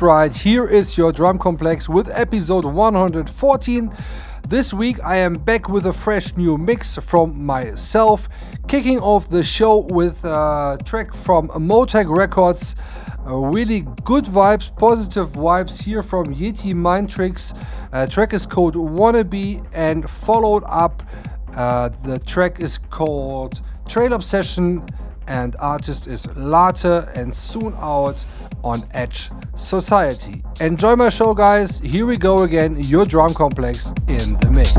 Right, here is your Drum Complex with episode 114. This week I am back with a fresh new mix from myself, kicking off the show with a track from Motec Records. really good vibes, positive vibes here from Yeti Mind Tricks. Uh, track is called Wannabe and followed up. Uh, the track is called Trail Obsession and artist is Latte and soon out on Edge Society. Enjoy my show, guys. Here we go again, your drum complex in the mix.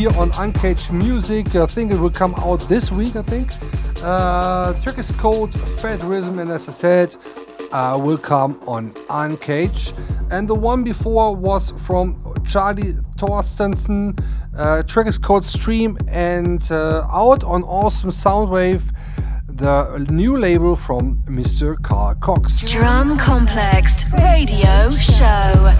Here on Uncaged Music. I think it will come out this week, I think. Uh, track is called Federism, and as I said, uh, will come on Uncaged. And the one before was from Charlie Torstensen. Uh, track is called Stream and uh, out on Awesome Soundwave, the new label from Mr. Carl Cox. Drum Complex Radio Show.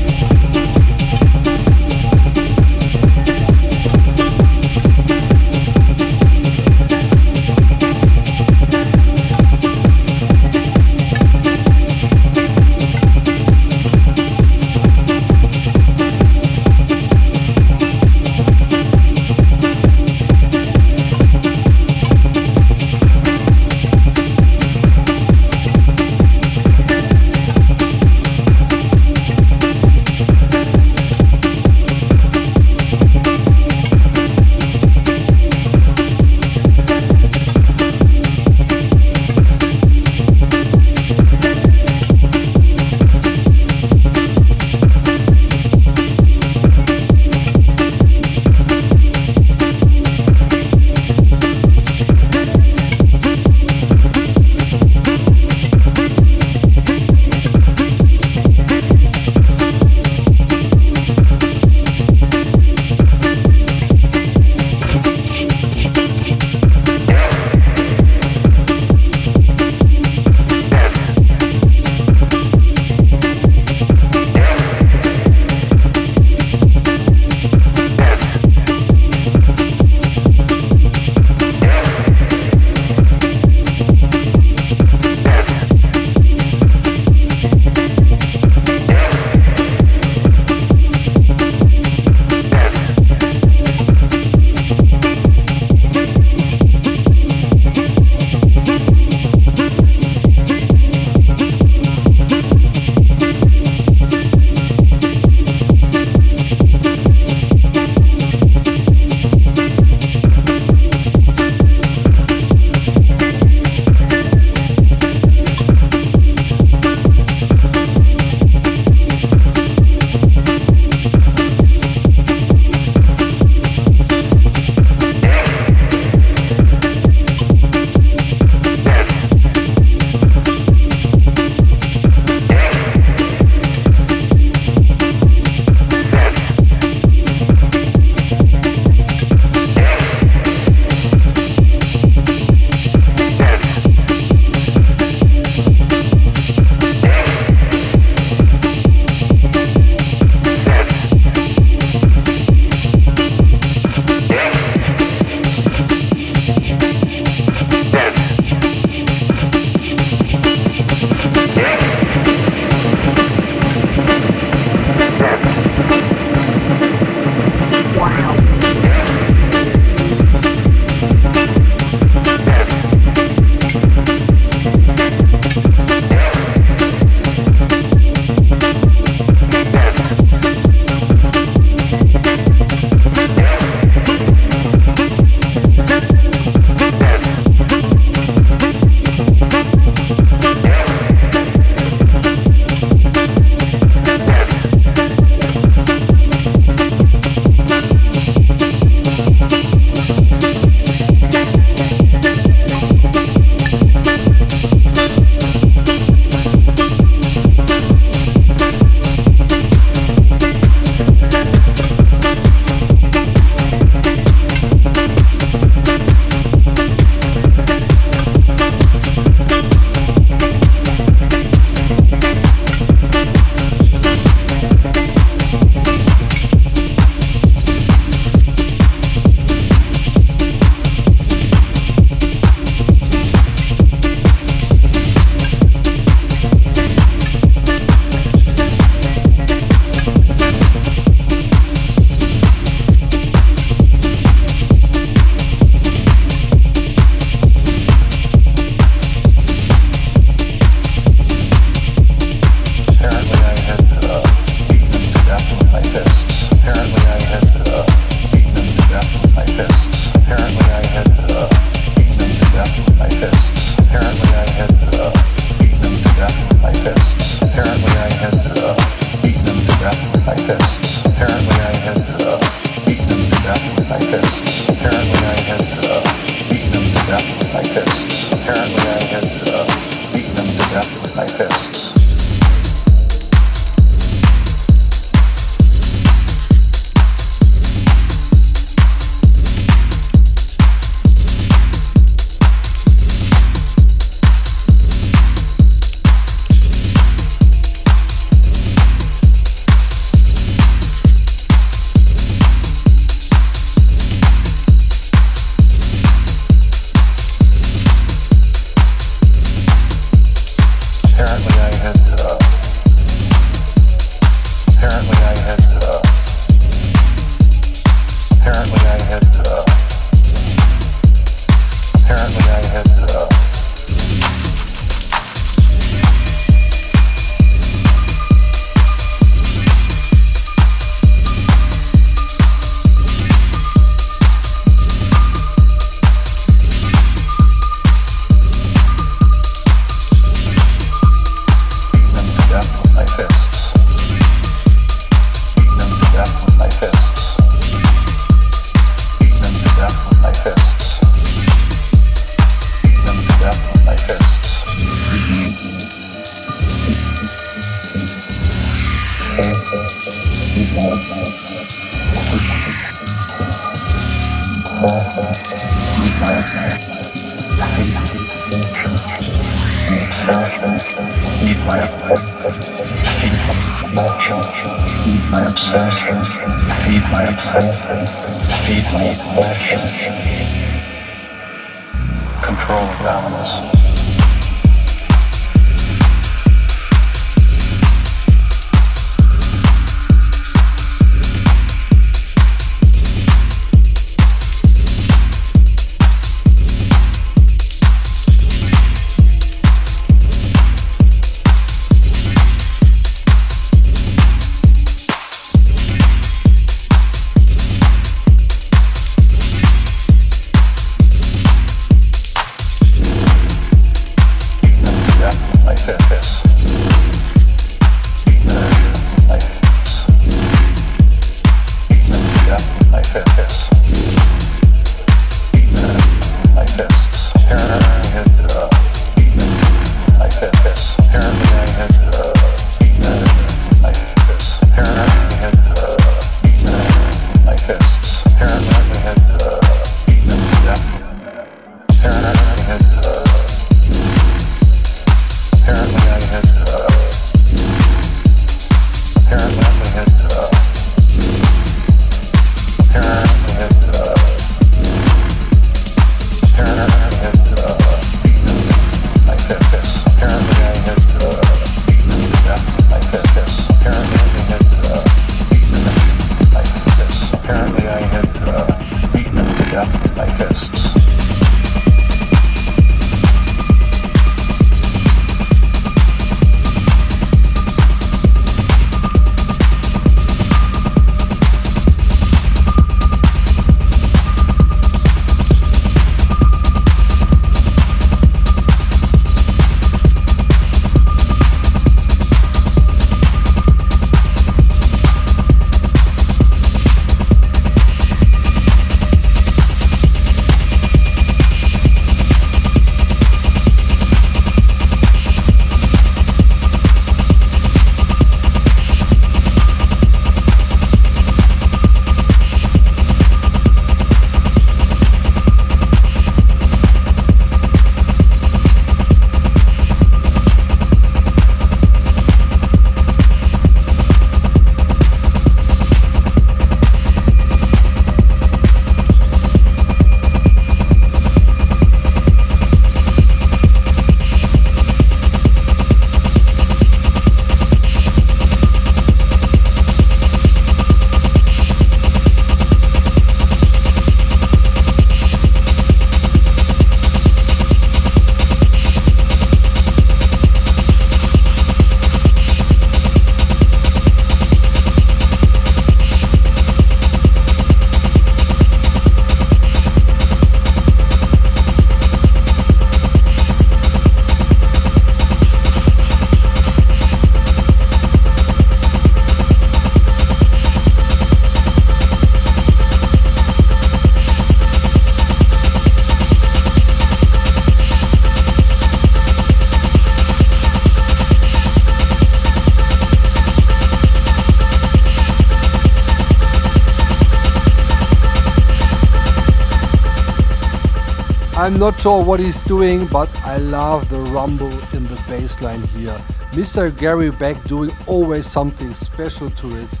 I'm not sure what he's doing, but I love the rumble in the bass line here. Mr. Gary Beck doing always something special to it.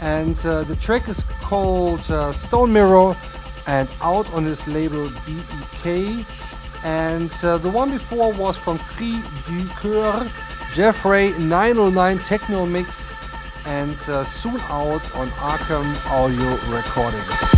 And uh, the track is called uh, Stone Mirror and out on his label BEK. And uh, the one before was from Cri du Coeur, Jeffrey 909 Techno Mix, and uh, soon out on Arkham Audio Recordings.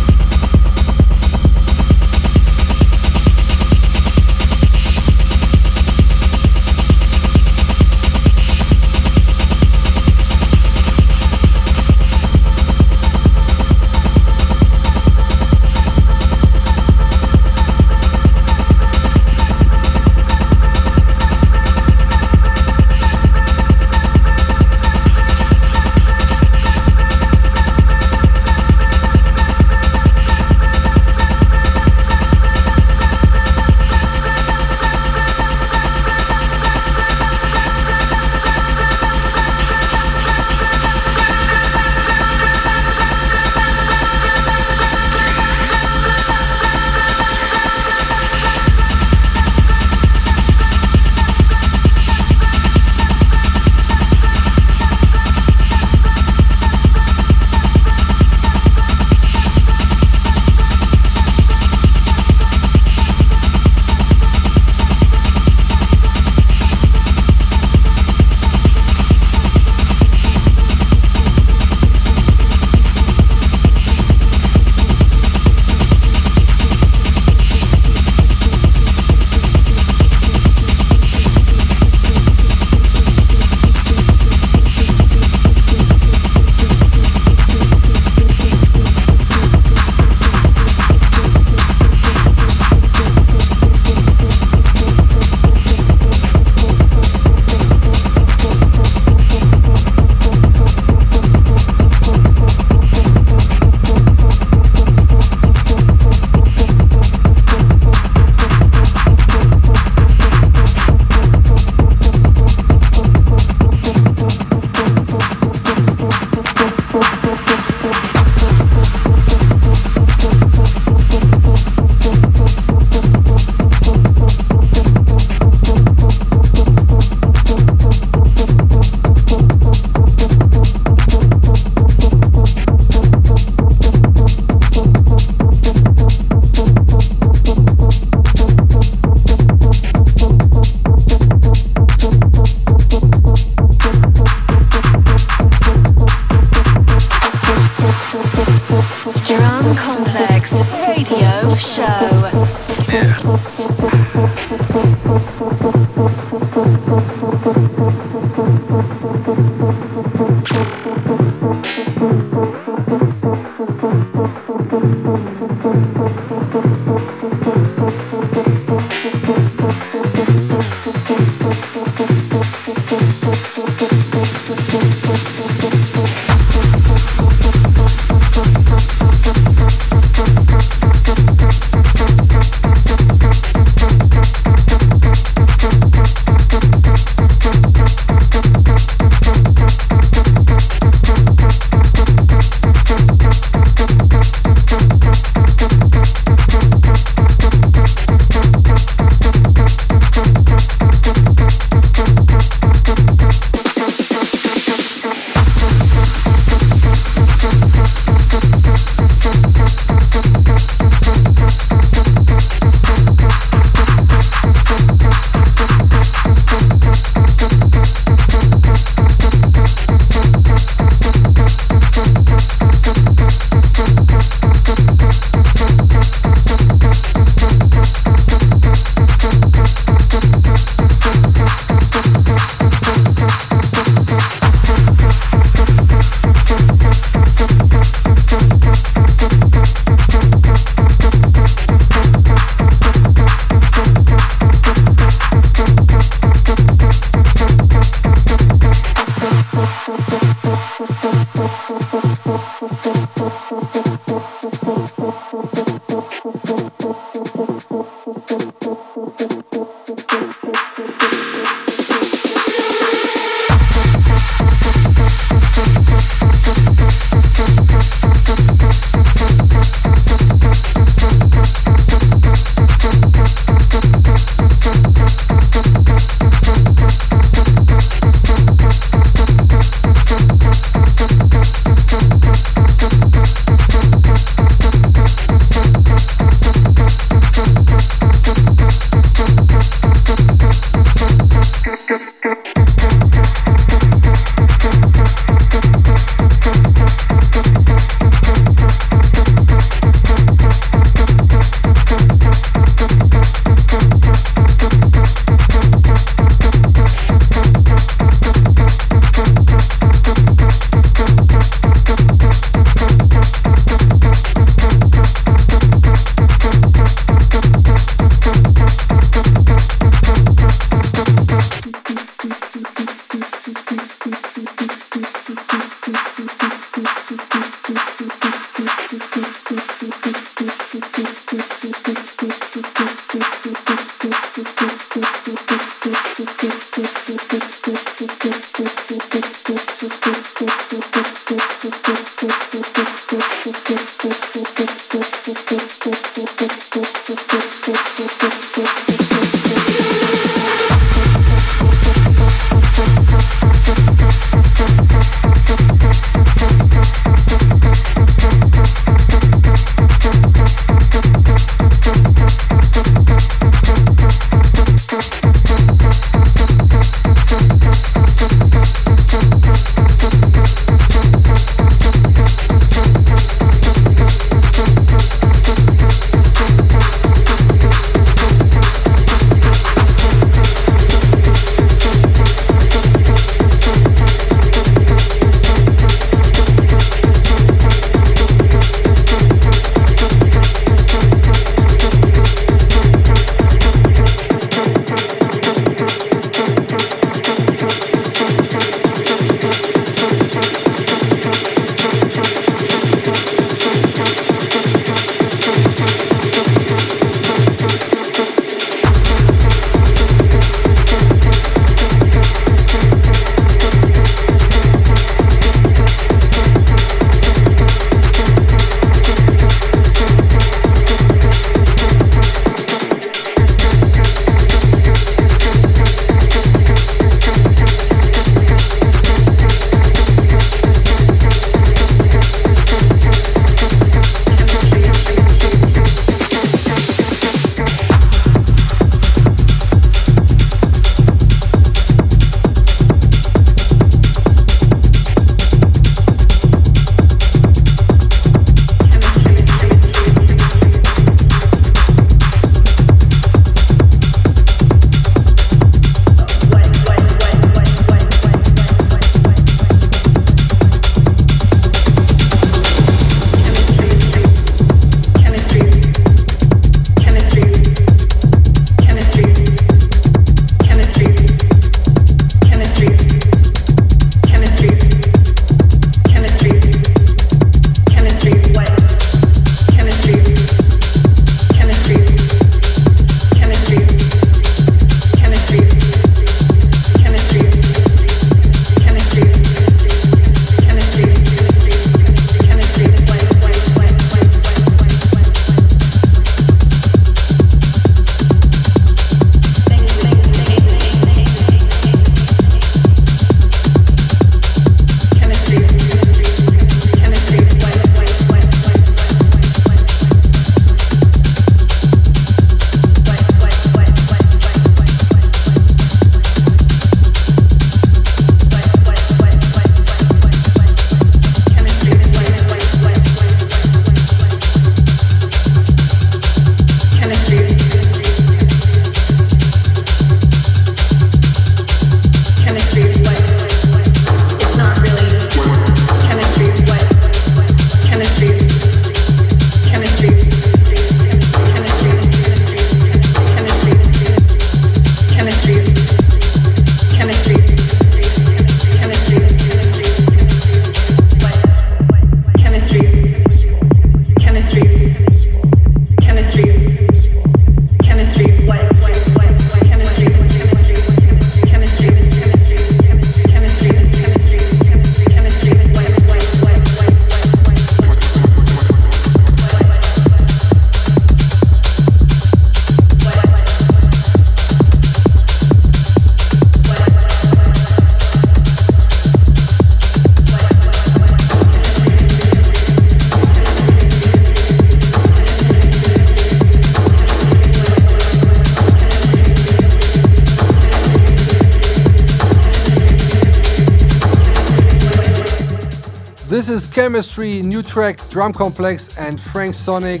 This is Chemistry, new track, Drum Complex, and Frank Sonic.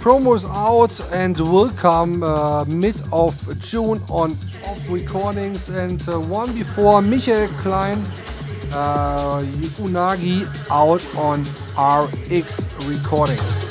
Promos out and will come uh, mid of June on off recordings, and uh, one before Michael Klein, uh, Unagi, out on RX recordings.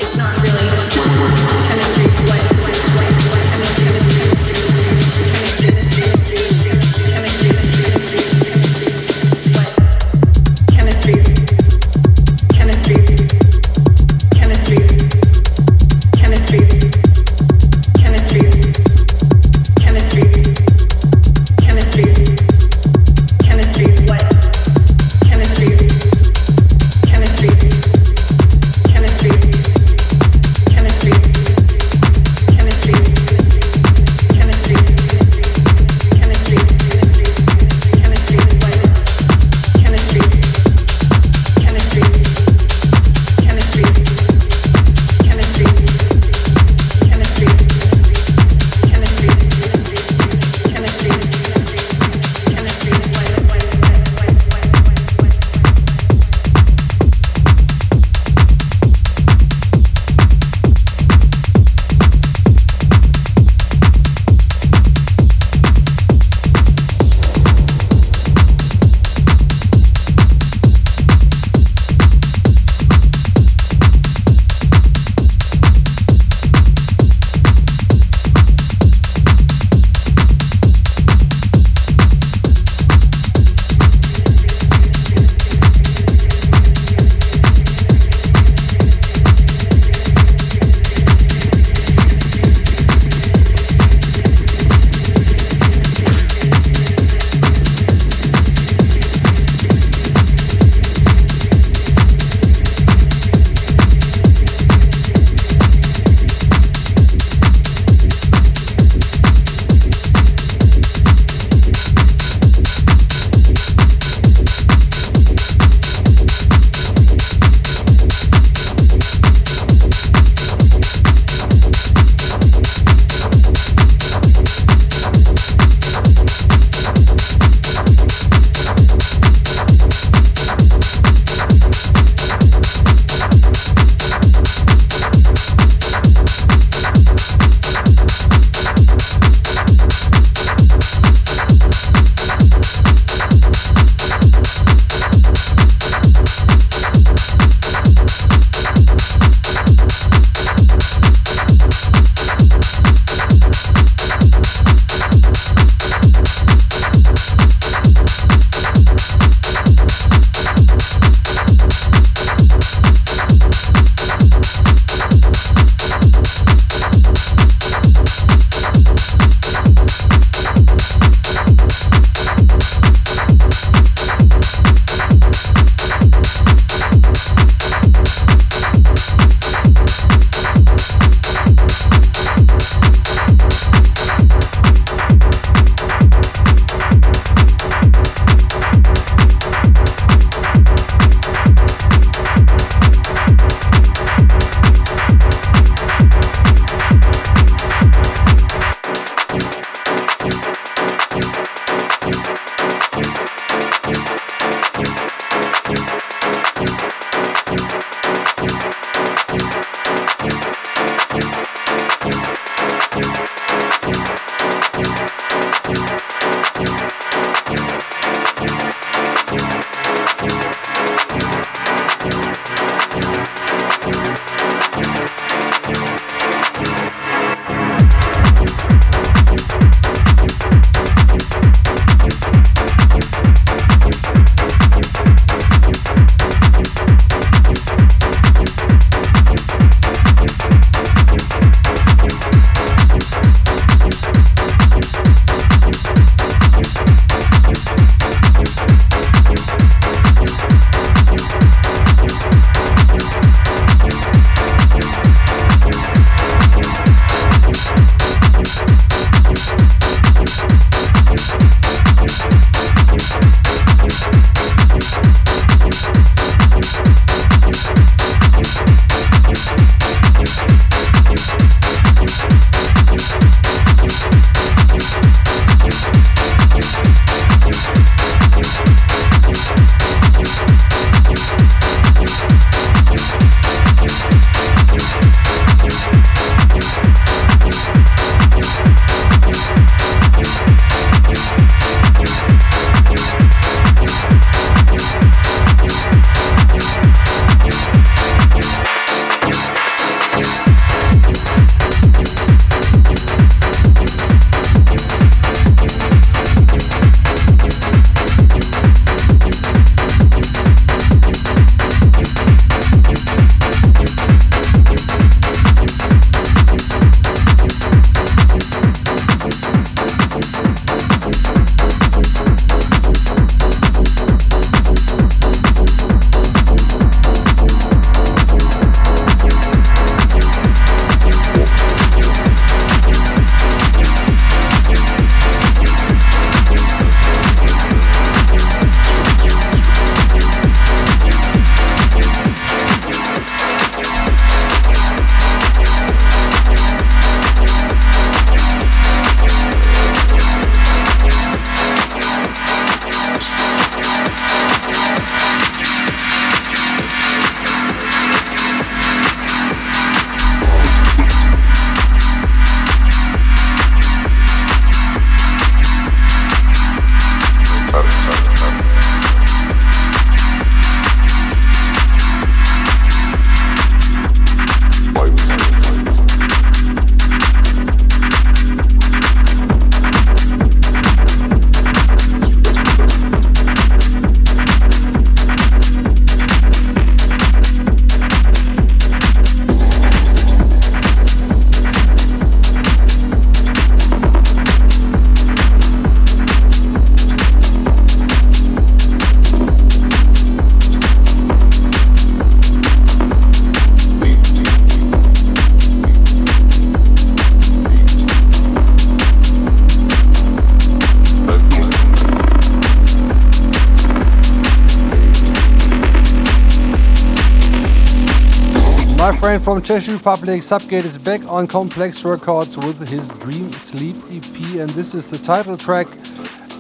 My friend from Czech Republic, Subgate, is back on Complex Records with his Dream Sleep EP, and this is the title track,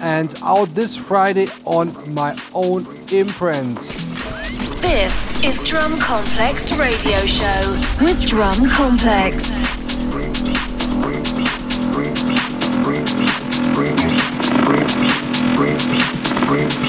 and out this Friday on my own imprint. This is Drum Complex Radio Show with Drum Complex. Complex.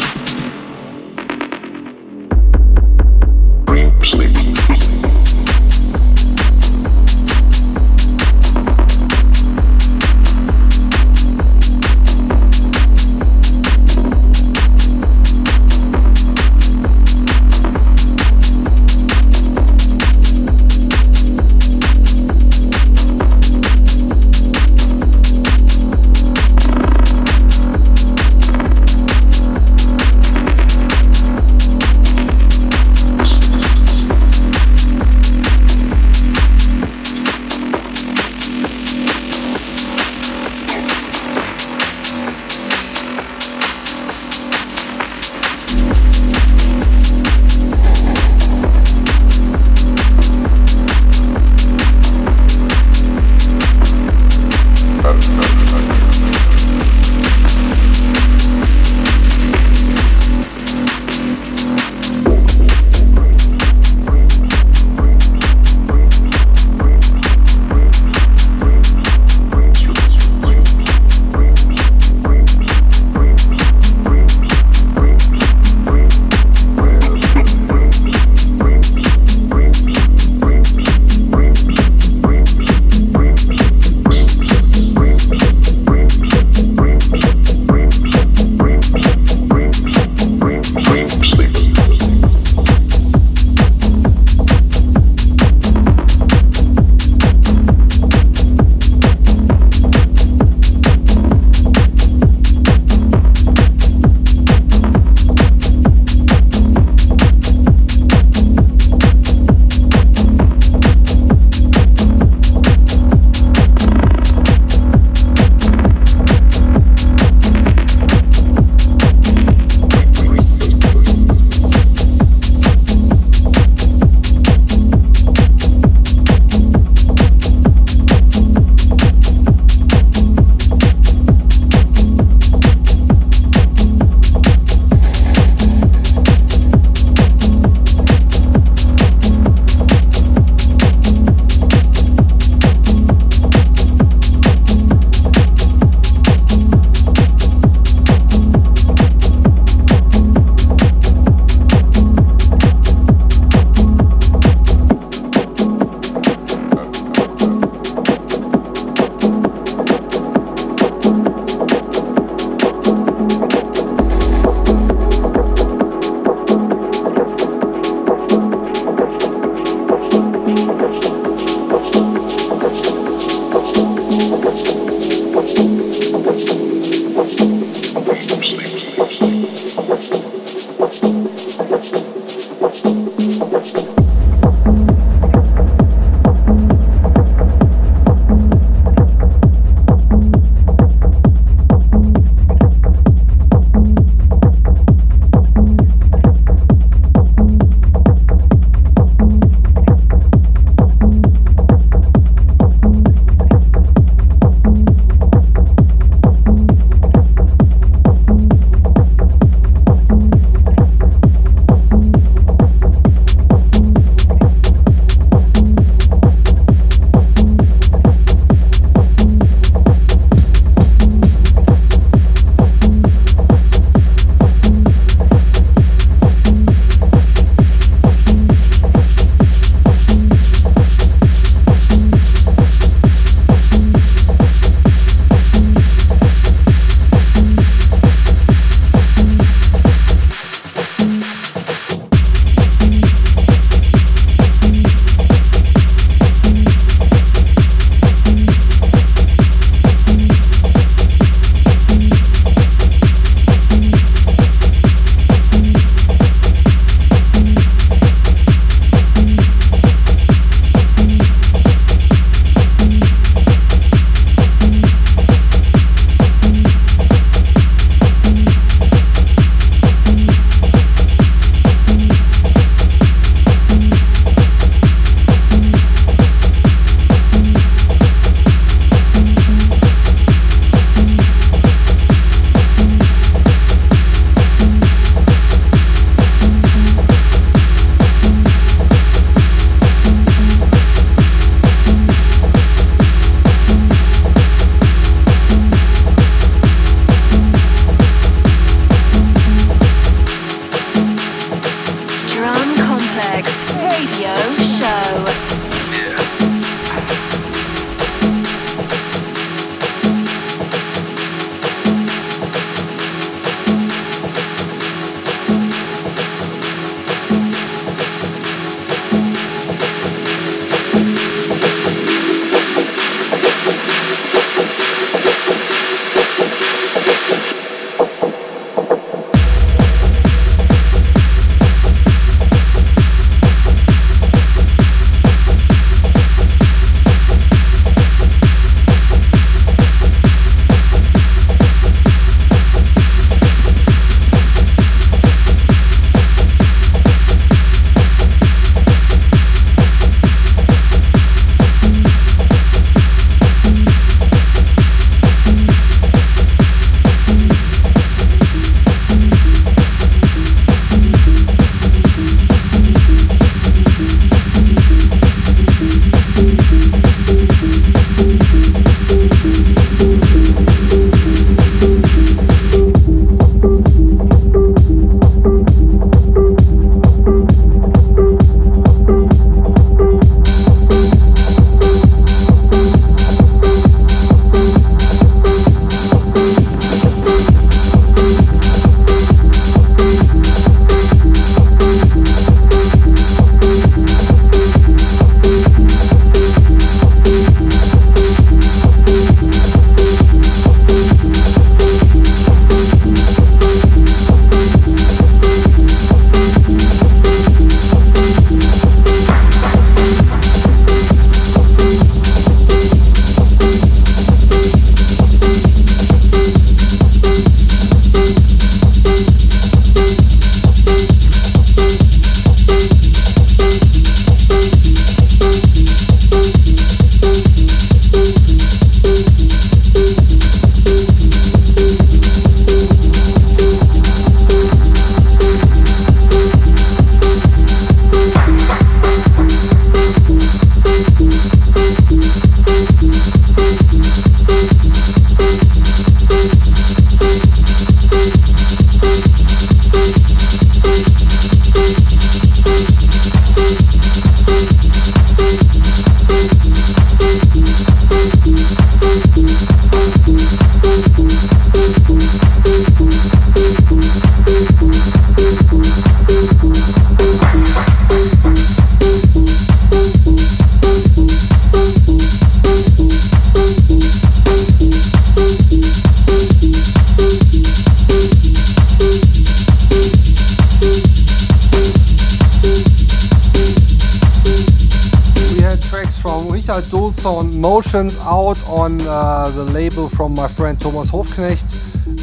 Out on uh, the label from my friend Thomas Hoffknecht.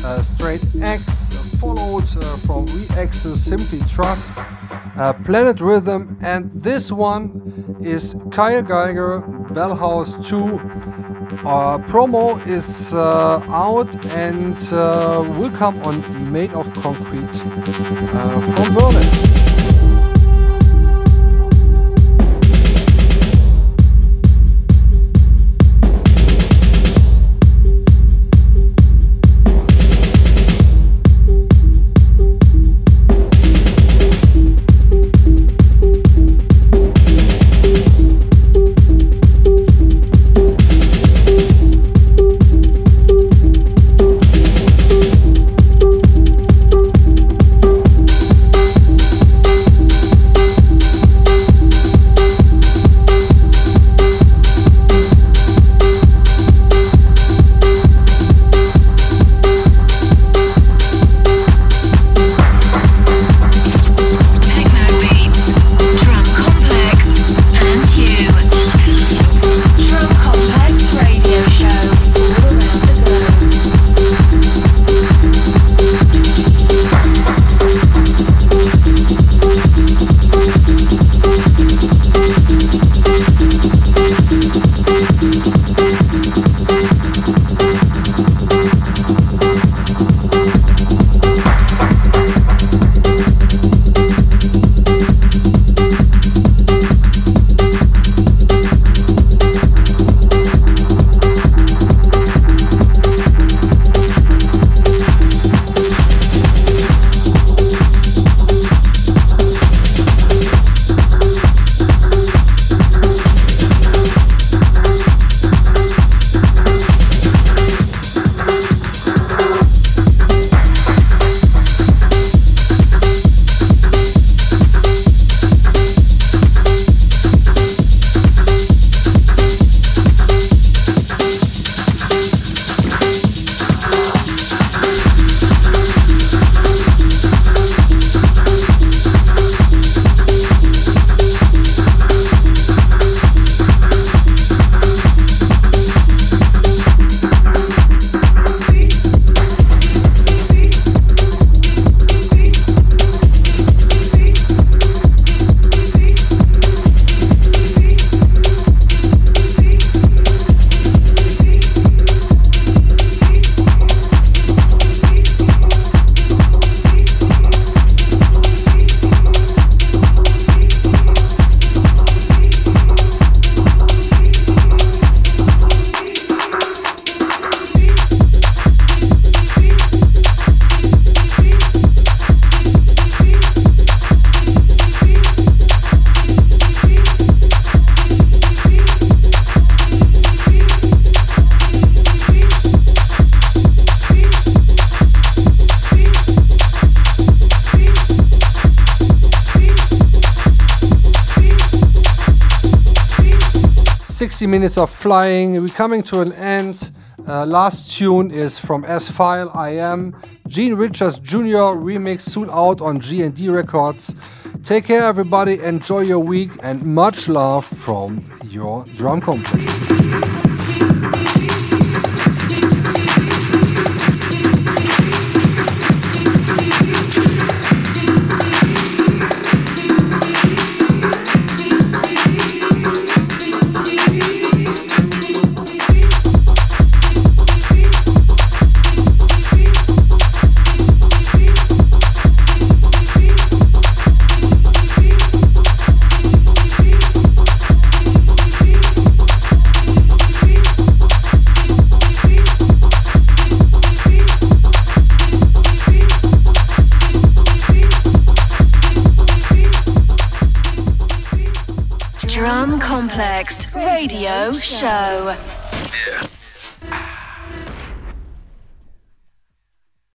Uh, Straight X, followed uh, from Reax's Simply Trust, uh, Planet Rhythm, and this one is Kyle Geiger, Bellhouse 2. Our promo is uh, out and uh, will come on Made of Concrete from Berlin. Minutes of flying. We're coming to an end. Uh, last tune is from S File. I am Gene Richards Jr. remix soon out on G&D Records. Take care, everybody. Enjoy your week and much love from your drum complex.